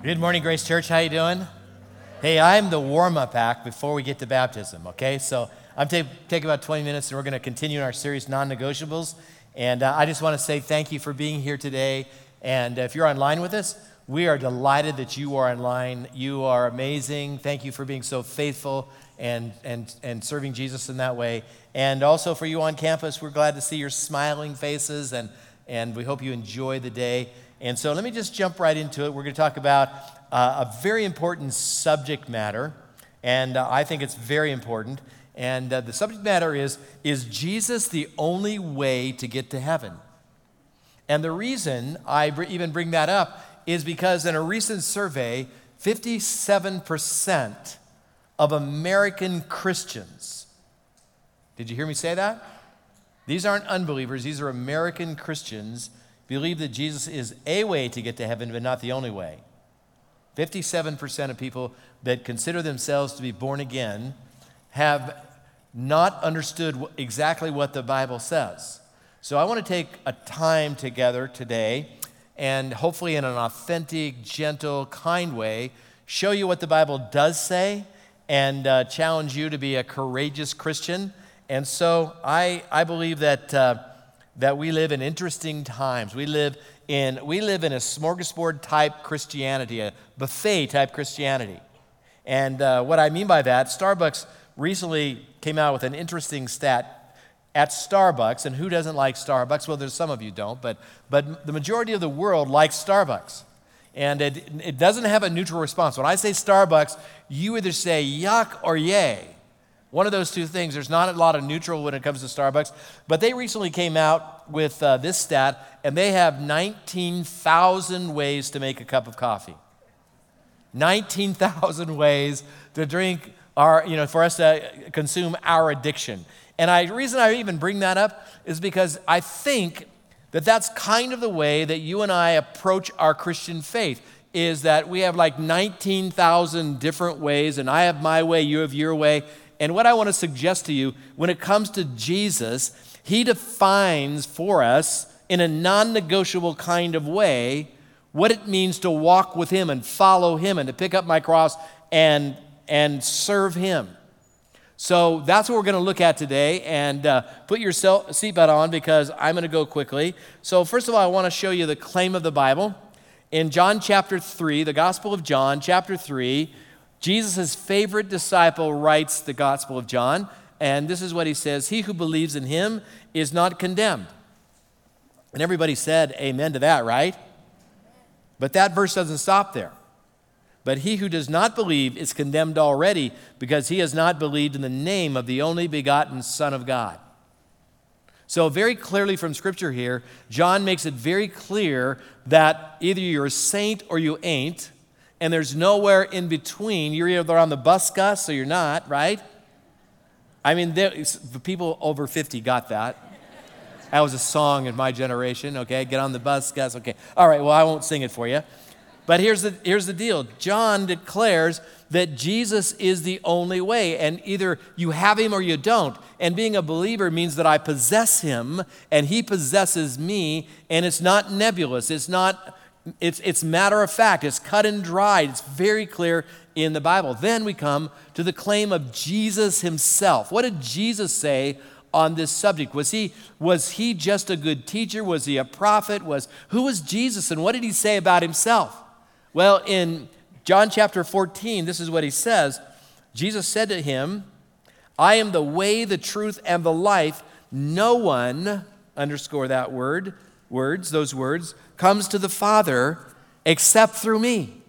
Good morning, Grace Church. How you doing? Hey, I'm the warm-up act before we get to baptism. Okay, so I'm taking take about 20 minutes, and we're going to continue our series, non-negotiables. And uh, I just want to say thank you for being here today. And if you're online with us, we are delighted that you are online. You are amazing. Thank you for being so faithful and and and serving Jesus in that way. And also for you on campus, we're glad to see your smiling faces, and and we hope you enjoy the day. And so let me just jump right into it. We're going to talk about uh, a very important subject matter, and uh, I think it's very important. And uh, the subject matter is Is Jesus the only way to get to heaven? And the reason I br- even bring that up is because in a recent survey, 57% of American Christians, did you hear me say that? These aren't unbelievers, these are American Christians believe that Jesus is a way to get to heaven, but not the only way. 57% of people that consider themselves to be born again have not understood exactly what the Bible says. So I want to take a time together today and hopefully in an authentic, gentle, kind way, show you what the Bible does say and uh, challenge you to be a courageous Christian. And so I, I believe that. Uh, that we live in interesting times. We live in, we live in a smorgasbord type Christianity, a buffet type Christianity. And uh, what I mean by that, Starbucks recently came out with an interesting stat at Starbucks, and who doesn't like Starbucks? Well, there's some of you don't, but, but the majority of the world likes Starbucks. And it, it doesn't have a neutral response. When I say Starbucks, you either say yuck or yay. One of those two things. There's not a lot of neutral when it comes to Starbucks. But they recently came out with uh, this stat, and they have 19,000 ways to make a cup of coffee. 19,000 ways to drink our, you know, for us to consume our addiction. And the reason I even bring that up is because I think that that's kind of the way that you and I approach our Christian faith is that we have like 19,000 different ways, and I have my way, you have your way, and what I want to suggest to you when it comes to Jesus, he defines for us in a non negotiable kind of way what it means to walk with him and follow him and to pick up my cross and, and serve him. So that's what we're going to look at today. And uh, put your seatbelt on because I'm going to go quickly. So, first of all, I want to show you the claim of the Bible. In John chapter 3, the Gospel of John, chapter 3, Jesus' favorite disciple writes the Gospel of John, and this is what he says He who believes in him is not condemned. And everybody said amen to that, right? But that verse doesn't stop there. But he who does not believe is condemned already because he has not believed in the name of the only begotten Son of God. So, very clearly from Scripture here, John makes it very clear that either you're a saint or you ain't and there's nowhere in between. You're either on the bus gus or you're not, right? I mean, the people over 50 got that. That was a song in my generation, okay? Get on the bus, gus, okay. All right, well, I won't sing it for you. But here's the, here's the deal John declares that Jesus is the only way, and either you have him or you don't. And being a believer means that I possess him and he possesses me, and it's not nebulous. It's not it's, it's matter of fact, it's cut and dried, it's very clear in the Bible. Then we come to the claim of Jesus himself. What did Jesus say on this subject? Was he, was he just a good teacher? Was he a prophet? Was, who was Jesus and what did he say about himself? Well, in John chapter 14, this is what he says Jesus said to him, I am the way, the truth, and the life. No one, underscore that word, words, those words, comes to the Father except through me.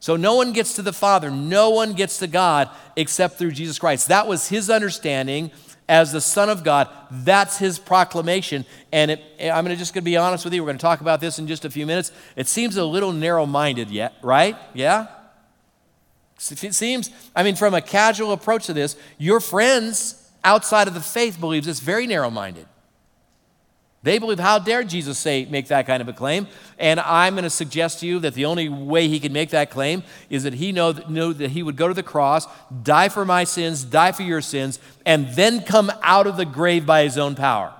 So no one gets to the Father, no one gets to God except through Jesus Christ. That was his understanding as the Son of God. That's his proclamation. And it, I'm gonna just going to be honest with you. We're going to talk about this in just a few minutes. It seems a little narrow minded yet, right? Yeah? It seems, I mean, from a casual approach to this, your friends outside of the faith believes it's very narrow minded. They believe, how dare Jesus say, make that kind of a claim? And I'm going to suggest to you that the only way he can make that claim is that he know, knew that he would go to the cross, die for my sins, die for your sins, and then come out of the grave by his own power.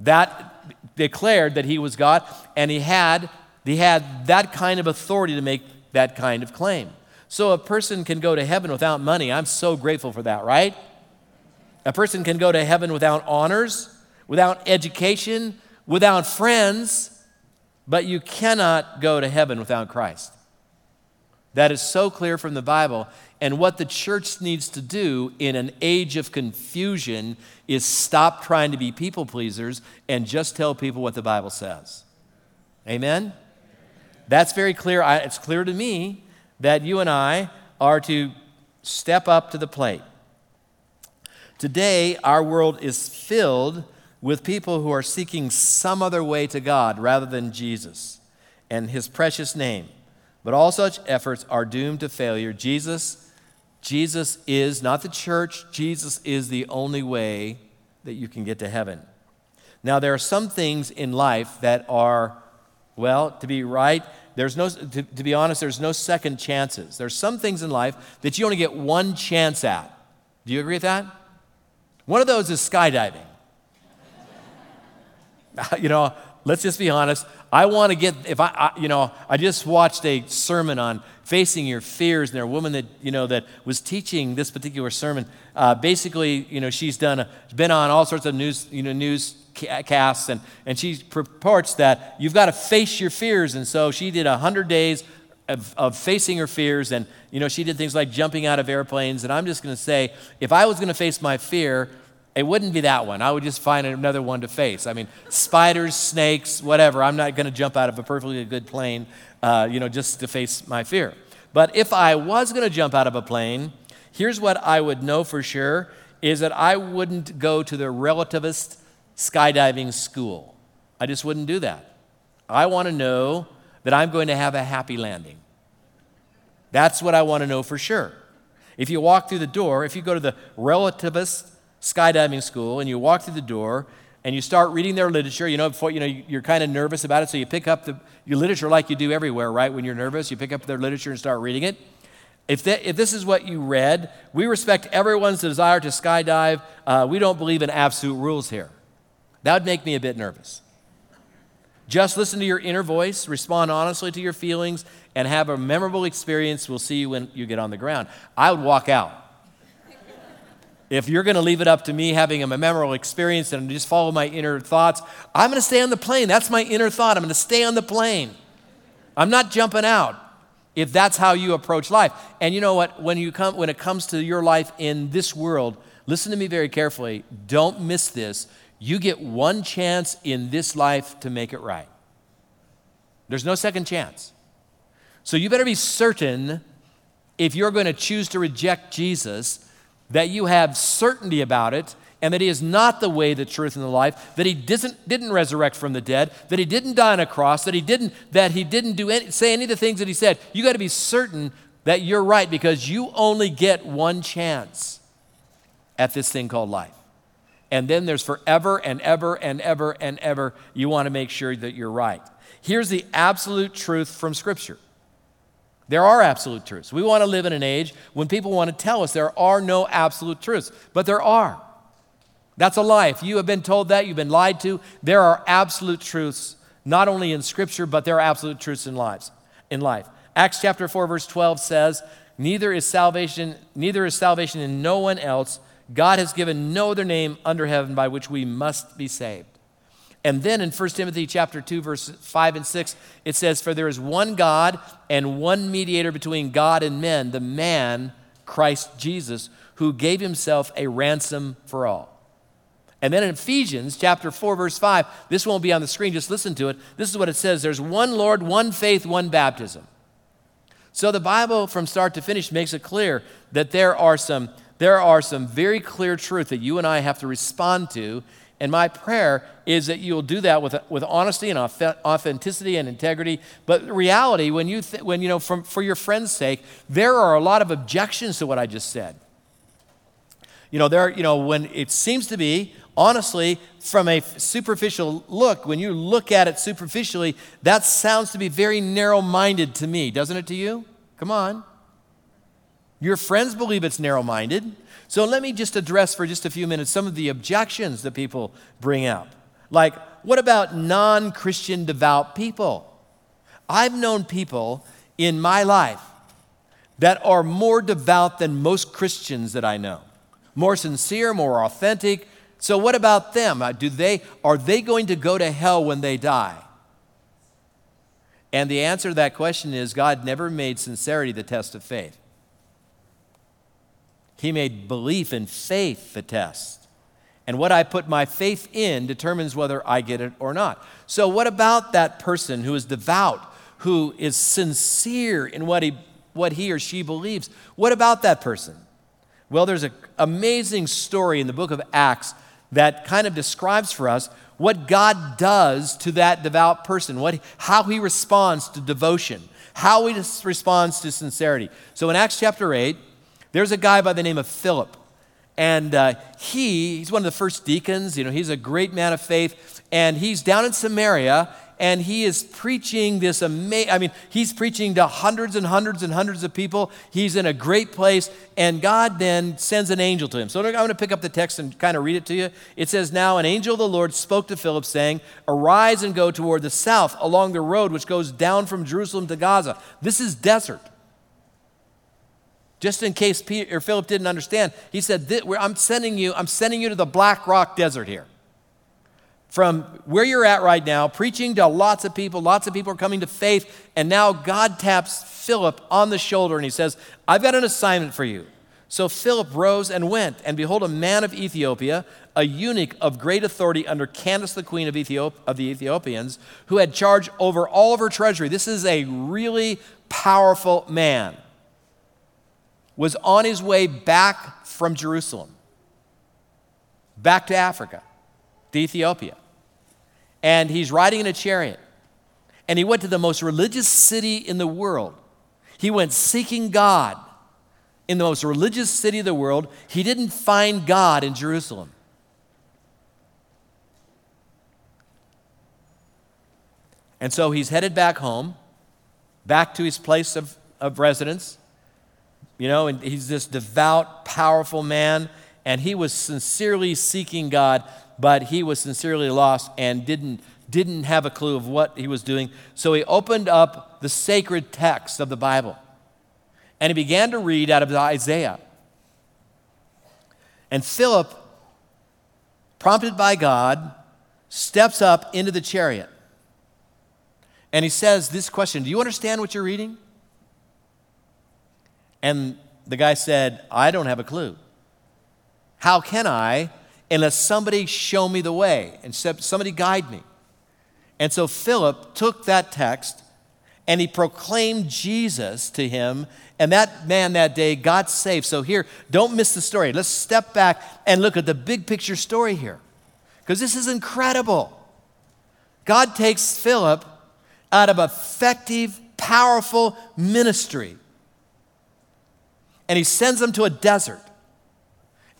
That declared that he was God, and he had They had that kind of authority to make that kind of claim. So a person can go to heaven without money. I'm so grateful for that, right? A person can go to heaven without honors, without education, without friends, but you cannot go to heaven without Christ. That is so clear from the Bible. And what the church needs to do in an age of confusion is stop trying to be people pleasers and just tell people what the Bible says. Amen? That's very clear. It's clear to me that you and I are to step up to the plate. Today, our world is filled with people who are seeking some other way to God rather than Jesus and his precious name. But all such efforts are doomed to failure. Jesus, Jesus is not the church, Jesus is the only way that you can get to heaven. Now, there are some things in life that are, well, to be right, there's no, to, to be honest, there's no second chances. There's some things in life that you only get one chance at. Do you agree with that? One of those is skydiving. you know, let's just be honest. I want to get, if I, I, you know, I just watched a sermon on facing your fears, and there a woman that, you know, that was teaching this particular sermon. Uh, basically, you know, she's done, a, been on all sorts of news, you know, news casts, and, and she purports that you've got to face your fears. And so she did 100 days of, of, facing her fears. And, you know, she did things like jumping out of airplanes. And I'm just going to say, if I was going to face my fear, it wouldn't be that one. I would just find another one to face. I mean, spiders, snakes, whatever. I'm not going to jump out of a perfectly good plane, uh, you know, just to face my fear. But if I was going to jump out of a plane, here's what I would know for sure is that I wouldn't go to the relativist skydiving school. I just wouldn't do that. I want to know that I'm going to have a happy landing. That's what I want to know for sure. If you walk through the door, if you go to the relativist skydiving school and you walk through the door and you start reading their literature, you know, before, you know, you're kind of nervous about it, so you pick up the, your literature like you do everywhere, right? When you're nervous, you pick up their literature and start reading it. If, that, if this is what you read, we respect everyone's desire to skydive. Uh, we don't believe in absolute rules here. That would make me a bit nervous. Just listen to your inner voice, respond honestly to your feelings, and have a memorable experience. We'll see you when you get on the ground. I would walk out. If you're going to leave it up to me having a memorable experience and just follow my inner thoughts, I'm going to stay on the plane. That's my inner thought. I'm going to stay on the plane. I'm not jumping out if that's how you approach life. And you know what? When, you come, when it comes to your life in this world, listen to me very carefully. Don't miss this. You get one chance in this life to make it right. There's no second chance. So you better be certain if you're going to choose to reject Jesus that you have certainty about it and that he is not the way, the truth, and the life, that he didn't, didn't resurrect from the dead, that he didn't die on a cross, that he didn't, that he didn't do any, say any of the things that he said. You got to be certain that you're right because you only get one chance at this thing called life. And then there's forever and ever and ever and ever. You want to make sure that you're right. Here's the absolute truth from Scripture there are absolute truths. We want to live in an age when people want to tell us there are no absolute truths, but there are. That's a lie. If you have been told that, you've been lied to. There are absolute truths, not only in Scripture, but there are absolute truths in lives. In life, Acts chapter four, verse twelve says, "Neither is salvation, neither is salvation in no one else. God has given no other name under heaven by which we must be saved." And then in 1 Timothy chapter 2 verse 5 and 6 it says for there is one God and one mediator between God and men the man Christ Jesus who gave himself a ransom for all. And then in Ephesians chapter 4 verse 5 this won't be on the screen just listen to it. This is what it says there's one Lord, one faith, one baptism. So the Bible from start to finish makes it clear that there are some there are some very clear truth that you and I have to respond to and my prayer is that you'll do that with, with honesty and authenticity and integrity. But reality, when you, th- when, you know, from, for your friend's sake, there are a lot of objections to what I just said. You know, there, you know, when it seems to be, honestly, from a superficial look, when you look at it superficially, that sounds to be very narrow minded to me, doesn't it to you? Come on. Your friends believe it's narrow minded. So let me just address for just a few minutes some of the objections that people bring up. Like, what about non Christian devout people? I've known people in my life that are more devout than most Christians that I know, more sincere, more authentic. So, what about them? Uh, do they, are they going to go to hell when they die? And the answer to that question is God never made sincerity the test of faith. He made belief and faith the test. And what I put my faith in determines whether I get it or not. So, what about that person who is devout, who is sincere in what he, what he or she believes? What about that person? Well, there's an amazing story in the book of Acts that kind of describes for us what God does to that devout person, what, how he responds to devotion, how he responds to sincerity. So in Acts chapter 8, there's a guy by the name of Philip. And uh, he, he's one of the first deacons, you know, he's a great man of faith. And he's down in Samaria and he is preaching this amazing, I mean, he's preaching to hundreds and hundreds and hundreds of people. He's in a great place, and God then sends an angel to him. So I'm going to pick up the text and kind of read it to you. It says, Now an angel of the Lord spoke to Philip, saying, Arise and go toward the south along the road which goes down from Jerusalem to Gaza. This is desert. Just in case Peter, or Philip didn't understand, he said, I'm sending you, I'm sending you to the Black Rock Desert here from where you're at right now, preaching to lots of people. Lots of people are coming to faith. And now God taps Philip on the shoulder and he says, I've got an assignment for you. So Philip rose and went. And behold, a man of Ethiopia, a eunuch of great authority under Candace, the queen of, Ethiop- of the Ethiopians, who had charge over all of her treasury. This is a really powerful man. Was on his way back from Jerusalem, back to Africa to Ethiopia. And he's riding in a chariot. And he went to the most religious city in the world. He went seeking God in the most religious city of the world. He didn't find God in Jerusalem. And so he's headed back home, back to his place of, of residence. You know, and he's this devout, powerful man, and he was sincerely seeking God but he was sincerely lost and didn't, didn't have a clue of what he was doing. So he opened up the sacred text of the Bible and he began to read out of Isaiah. And Philip, prompted by God, steps up into the chariot. And he says this question Do you understand what you're reading? And the guy said, I don't have a clue. How can I unless somebody show me the way and somebody guide me. And so Philip took that text and he proclaimed Jesus to him. And that man that day got saved. So here, don't miss the story. Let's step back and look at the big picture story here. Because this is incredible. God takes Philip out of effective, powerful ministry and he sends them to a desert.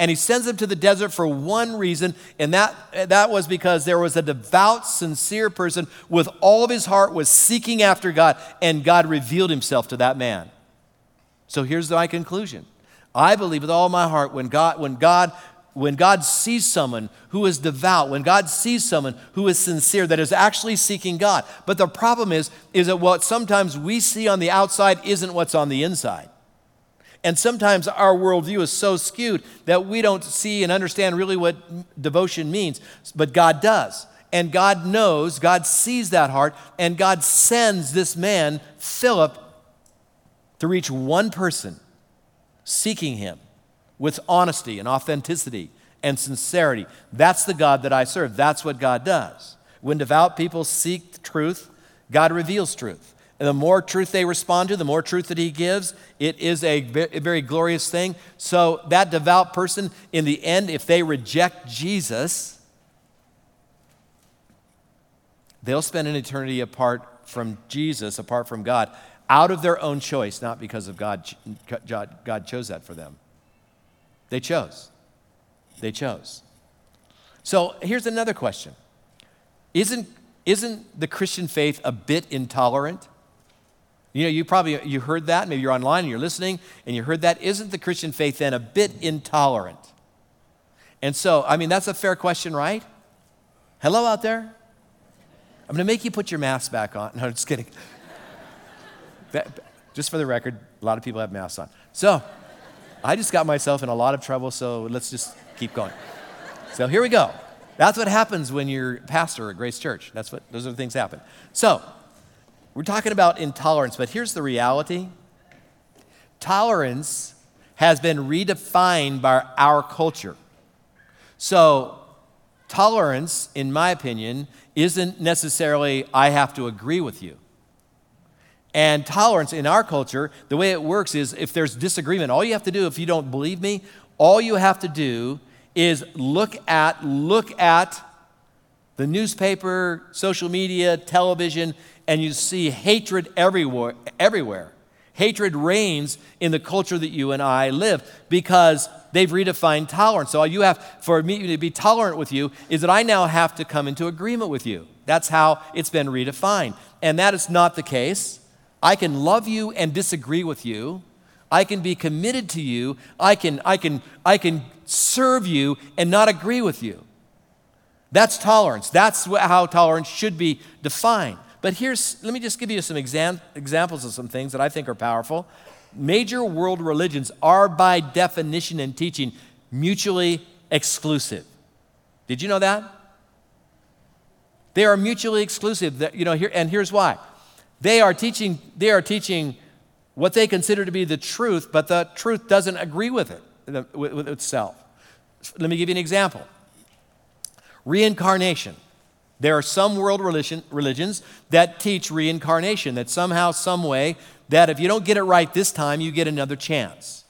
And he sends them to the desert for one reason, and that, that was because there was a devout, sincere person with all of his heart was seeking after God, and God revealed himself to that man. So here's my conclusion. I believe with all my heart when God, when God, when God sees someone who is devout, when God sees someone who is sincere, that is actually seeking God. But the problem is, is that what sometimes we see on the outside isn't what's on the inside. And sometimes our worldview is so skewed that we don't see and understand really what devotion means, but God does. And God knows, God sees that heart, and God sends this man, Philip, to reach one person seeking him with honesty and authenticity and sincerity. That's the God that I serve. That's what God does. When devout people seek truth, God reveals truth. And the more truth they respond to, the more truth that he gives, it is a very glorious thing. So, that devout person, in the end, if they reject Jesus, they'll spend an eternity apart from Jesus, apart from God, out of their own choice, not because of God, God chose that for them. They chose. They chose. So, here's another question Isn't, isn't the Christian faith a bit intolerant? You know, you probably you heard that, maybe you're online and you're listening and you heard that. Isn't the Christian faith then a bit intolerant? And so, I mean, that's a fair question, right? Hello out there? I'm going to make you put your mask back on. No, just kidding. That, just for the record, a lot of people have masks on. So, I just got myself in a lot of trouble, so let's just keep going. So, here we go. That's what happens when you're pastor at Grace Church. That's what those are the things happen. So, we're talking about intolerance, but here's the reality. Tolerance has been redefined by our culture. So, tolerance, in my opinion, isn't necessarily I have to agree with you. And tolerance in our culture, the way it works is if there's disagreement, all you have to do, if you don't believe me, all you have to do is look at look at the newspaper, social media, television, and you see hatred everywhere. everywhere. Hatred reigns in the culture that you and I live because they've redefined tolerance. So all you have for me to be tolerant with you is that I now have to come into agreement with you. That's how it's been redefined. And that is not the case. I can love you and disagree with you. I can be committed to you. I can, I can, I can serve you and not agree with you. That's tolerance. That's how tolerance should be defined. But here's, let me just give you some exam, examples of some things that I think are powerful. Major world religions are, by definition and teaching, mutually exclusive. Did you know that? They are mutually exclusive. You know, here, and here's why. They are teaching, they are teaching what they consider to be the truth, but the truth doesn't agree with it, with itself. Let me give you an example. Reincarnation. There are some world religion, religions that teach reincarnation, that somehow, some way, that if you don't get it right this time, you get another chance.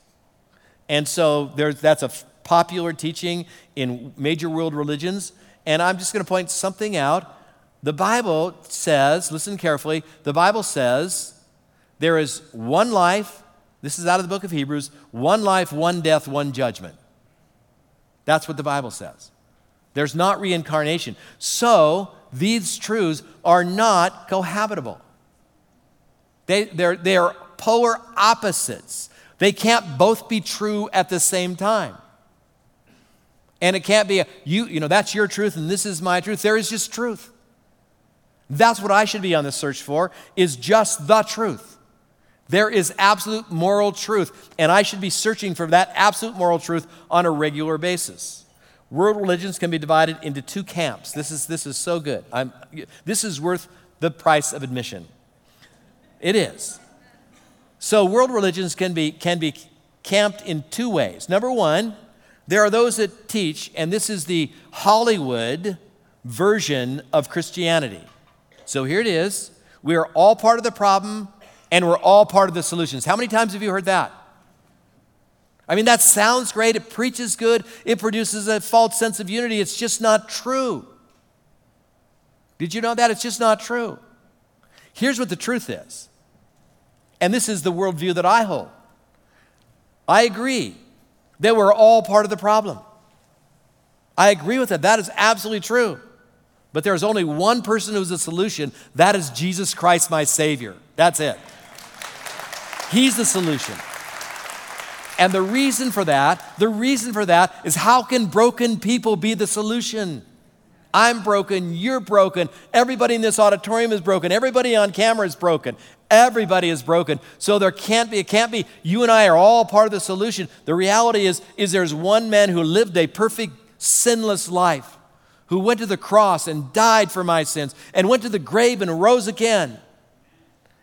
And so that's a popular teaching in major world religions. And I'm just going to point something out. The Bible says, listen carefully, the Bible says there is one life, this is out of the book of Hebrews, one life, one death, one judgment. That's what the Bible says. There's not reincarnation. So these truths are not cohabitable. They, they're, they're polar opposites. They can't both be true at the same time. And it can't be a, you, you know, that's your truth and this is my truth. There is just truth. That's what I should be on the search for, is just the truth. There is absolute moral truth, and I should be searching for that absolute moral truth on a regular basis. World religions can be divided into two camps. This is, this is so good. I'm, this is worth the price of admission. It is. So, world religions can be, can be camped in two ways. Number one, there are those that teach, and this is the Hollywood version of Christianity. So, here it is. We are all part of the problem, and we're all part of the solutions. How many times have you heard that? I mean, that sounds great. It preaches good. It produces a false sense of unity. It's just not true. Did you know that? It's just not true. Here's what the truth is, and this is the worldview that I hold. I agree that we're all part of the problem. I agree with that. That is absolutely true. But there's only one person who's the solution. That is Jesus Christ, my Savior. That's it. He's the solution. And the reason for that, the reason for that is how can broken people be the solution? I'm broken, you're broken, everybody in this auditorium is broken, everybody on camera is broken, everybody is broken. So there can't be, it can't be, you and I are all part of the solution. The reality is, is there's one man who lived a perfect, sinless life, who went to the cross and died for my sins, and went to the grave and rose again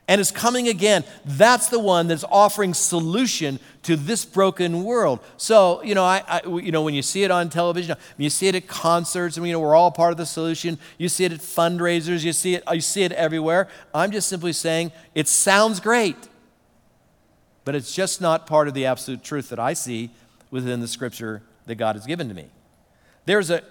and is coming again. That's the one that's offering solution to this broken world. So, you know, I, I, you know, when you see it on television, you see it at concerts, and you know, we're all part of the solution. You see it at fundraisers, you see it, you see it everywhere. I'm just simply saying it sounds great, but it's just not part of the absolute truth that I see within the scripture that God has given to me. There's a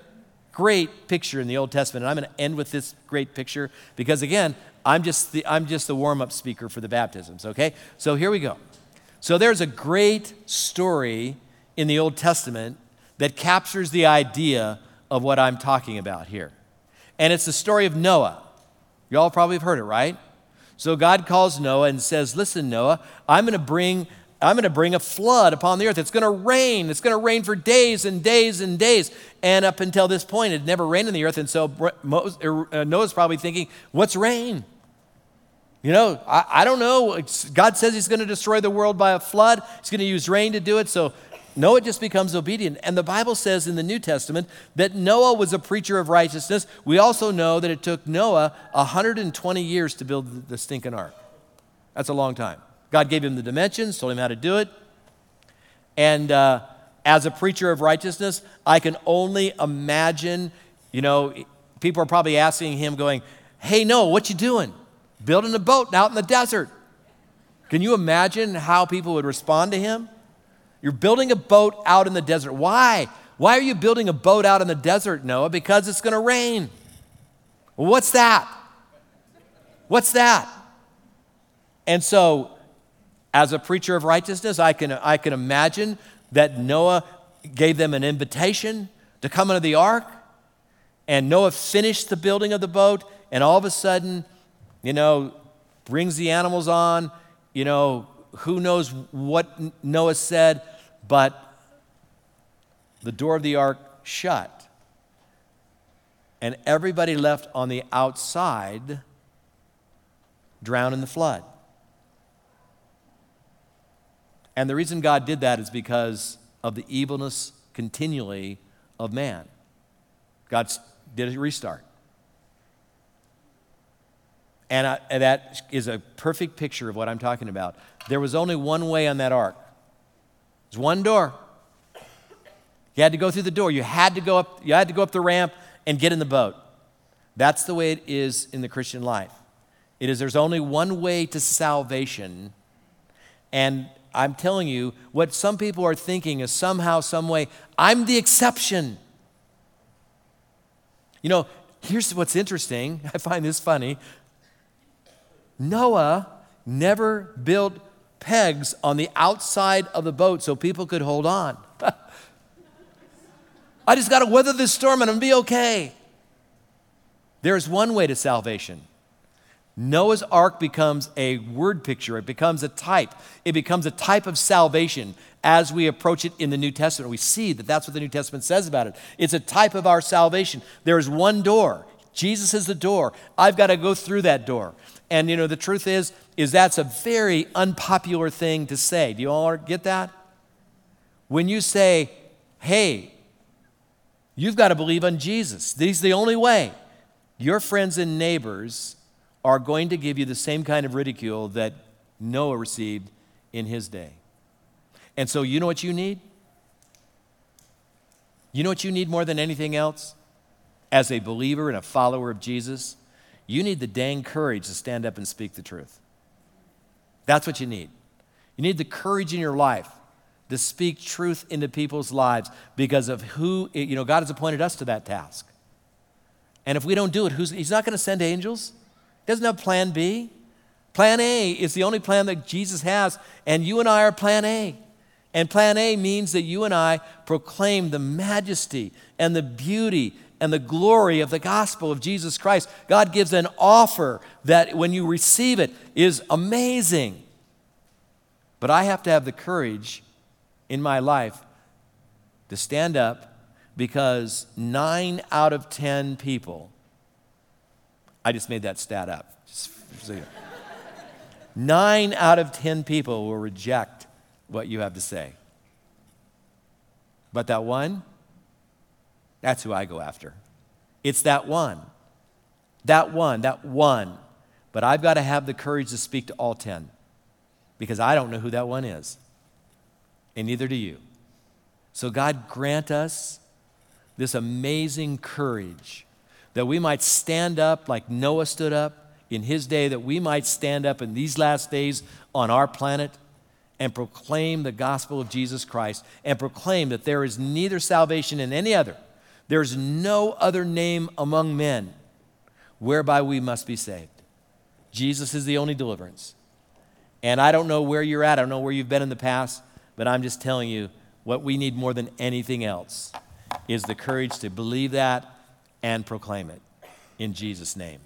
great picture in the Old Testament, and I'm going to end with this great picture because, again, I'm just the, I'm just the warm up speaker for the baptisms, okay? So here we go. So there's a great story in the Old Testament that captures the idea of what I'm talking about here. And it's the story of Noah. You all probably have heard it, right? So God calls Noah and says, Listen, Noah, I'm going to bring. I'm going to bring a flood upon the earth. It's going to rain. It's going to rain for days and days and days. And up until this point, it never rained in the earth. And so uh, Noah's probably thinking, What's rain? You know, I, I don't know. God says He's going to destroy the world by a flood, He's going to use rain to do it. So Noah just becomes obedient. And the Bible says in the New Testament that Noah was a preacher of righteousness. We also know that it took Noah 120 years to build the stinking ark. That's a long time. God gave him the dimensions, told him how to do it. And uh, as a preacher of righteousness, I can only imagine, you know, people are probably asking him, going, Hey, Noah, what you doing? Building a boat out in the desert. Can you imagine how people would respond to him? You're building a boat out in the desert. Why? Why are you building a boat out in the desert, Noah? Because it's going to rain. What's that? What's that? And so, as a preacher of righteousness, I can, I can imagine that Noah gave them an invitation to come into the ark. And Noah finished the building of the boat, and all of a sudden, you know, brings the animals on. You know, who knows what Noah said, but the door of the ark shut. And everybody left on the outside drowned in the flood. And the reason God did that is because of the evilness continually of man. God did a restart. And, I, and, that is a perfect picture of what I'm talking about. There was only one way on that ark. There's one door. You had to go through the door. You had to go up, you had to go up the ramp and get in the boat. That's the way it is in the Christian life. It is there's only one way to salvation. And I'm telling you, what some people are thinking is somehow, some way, I'm the exception. You know, here's what's interesting. I find this funny. Noah never built pegs on the outside of the boat so people could hold on. I just got to weather this storm and I'm be okay. There's one way to salvation Noah's ark becomes a word picture, it becomes a type, it becomes a type of salvation as we approach it in the New Testament. We see that that's what the New Testament says about it. It's a type of our salvation. There is one door. Jesus is the door. I've got to go through that door. And you know, the truth is, is that's a very unpopular thing to say. Do you all get that? When you say, hey, you've got to believe on Jesus. He's the only way. Your friends and neighbors are going to give you the same kind of ridicule that Noah received in his day. And so, you know what you need? You know what you need more than anything else? As a believer and a follower of Jesus, you need the dang courage to stand up and speak the truth. That's what you need. You need the courage in your life to speak truth into people's lives because of who, you know, God has appointed us to that task. And if we don't do it, who's, He's not going to send angels He doesn't have plan B. Plan A is the only plan that Jesus has, and you and I are plan A. And plan A means that you and I proclaim the majesty and the beauty and the glory of the gospel of Jesus Christ. God gives an offer that when you receive it is amazing. But I have to have the courage in my life to stand up because nine out of 10 people I just made that stat up. So Nine out of 10 people will reject what you have to say. But that one, that's who I go after. It's that one. That one, that one. But I've got to have the courage to speak to all 10 because I don't know who that one is. And neither do you. So, God, grant us this amazing courage that we might stand up like Noah stood up in his day, that we might stand up in these last days on our planet and proclaim the gospel of Jesus Christ and proclaim that there is neither salvation in any other. There is no other name among men whereby we must be saved. Jesus is the only deliverance. And I don't know where you're at, I don't know where you've been in the past, but I'm just telling you what we need more than anything else is the courage to believe that and proclaim it in Jesus' name.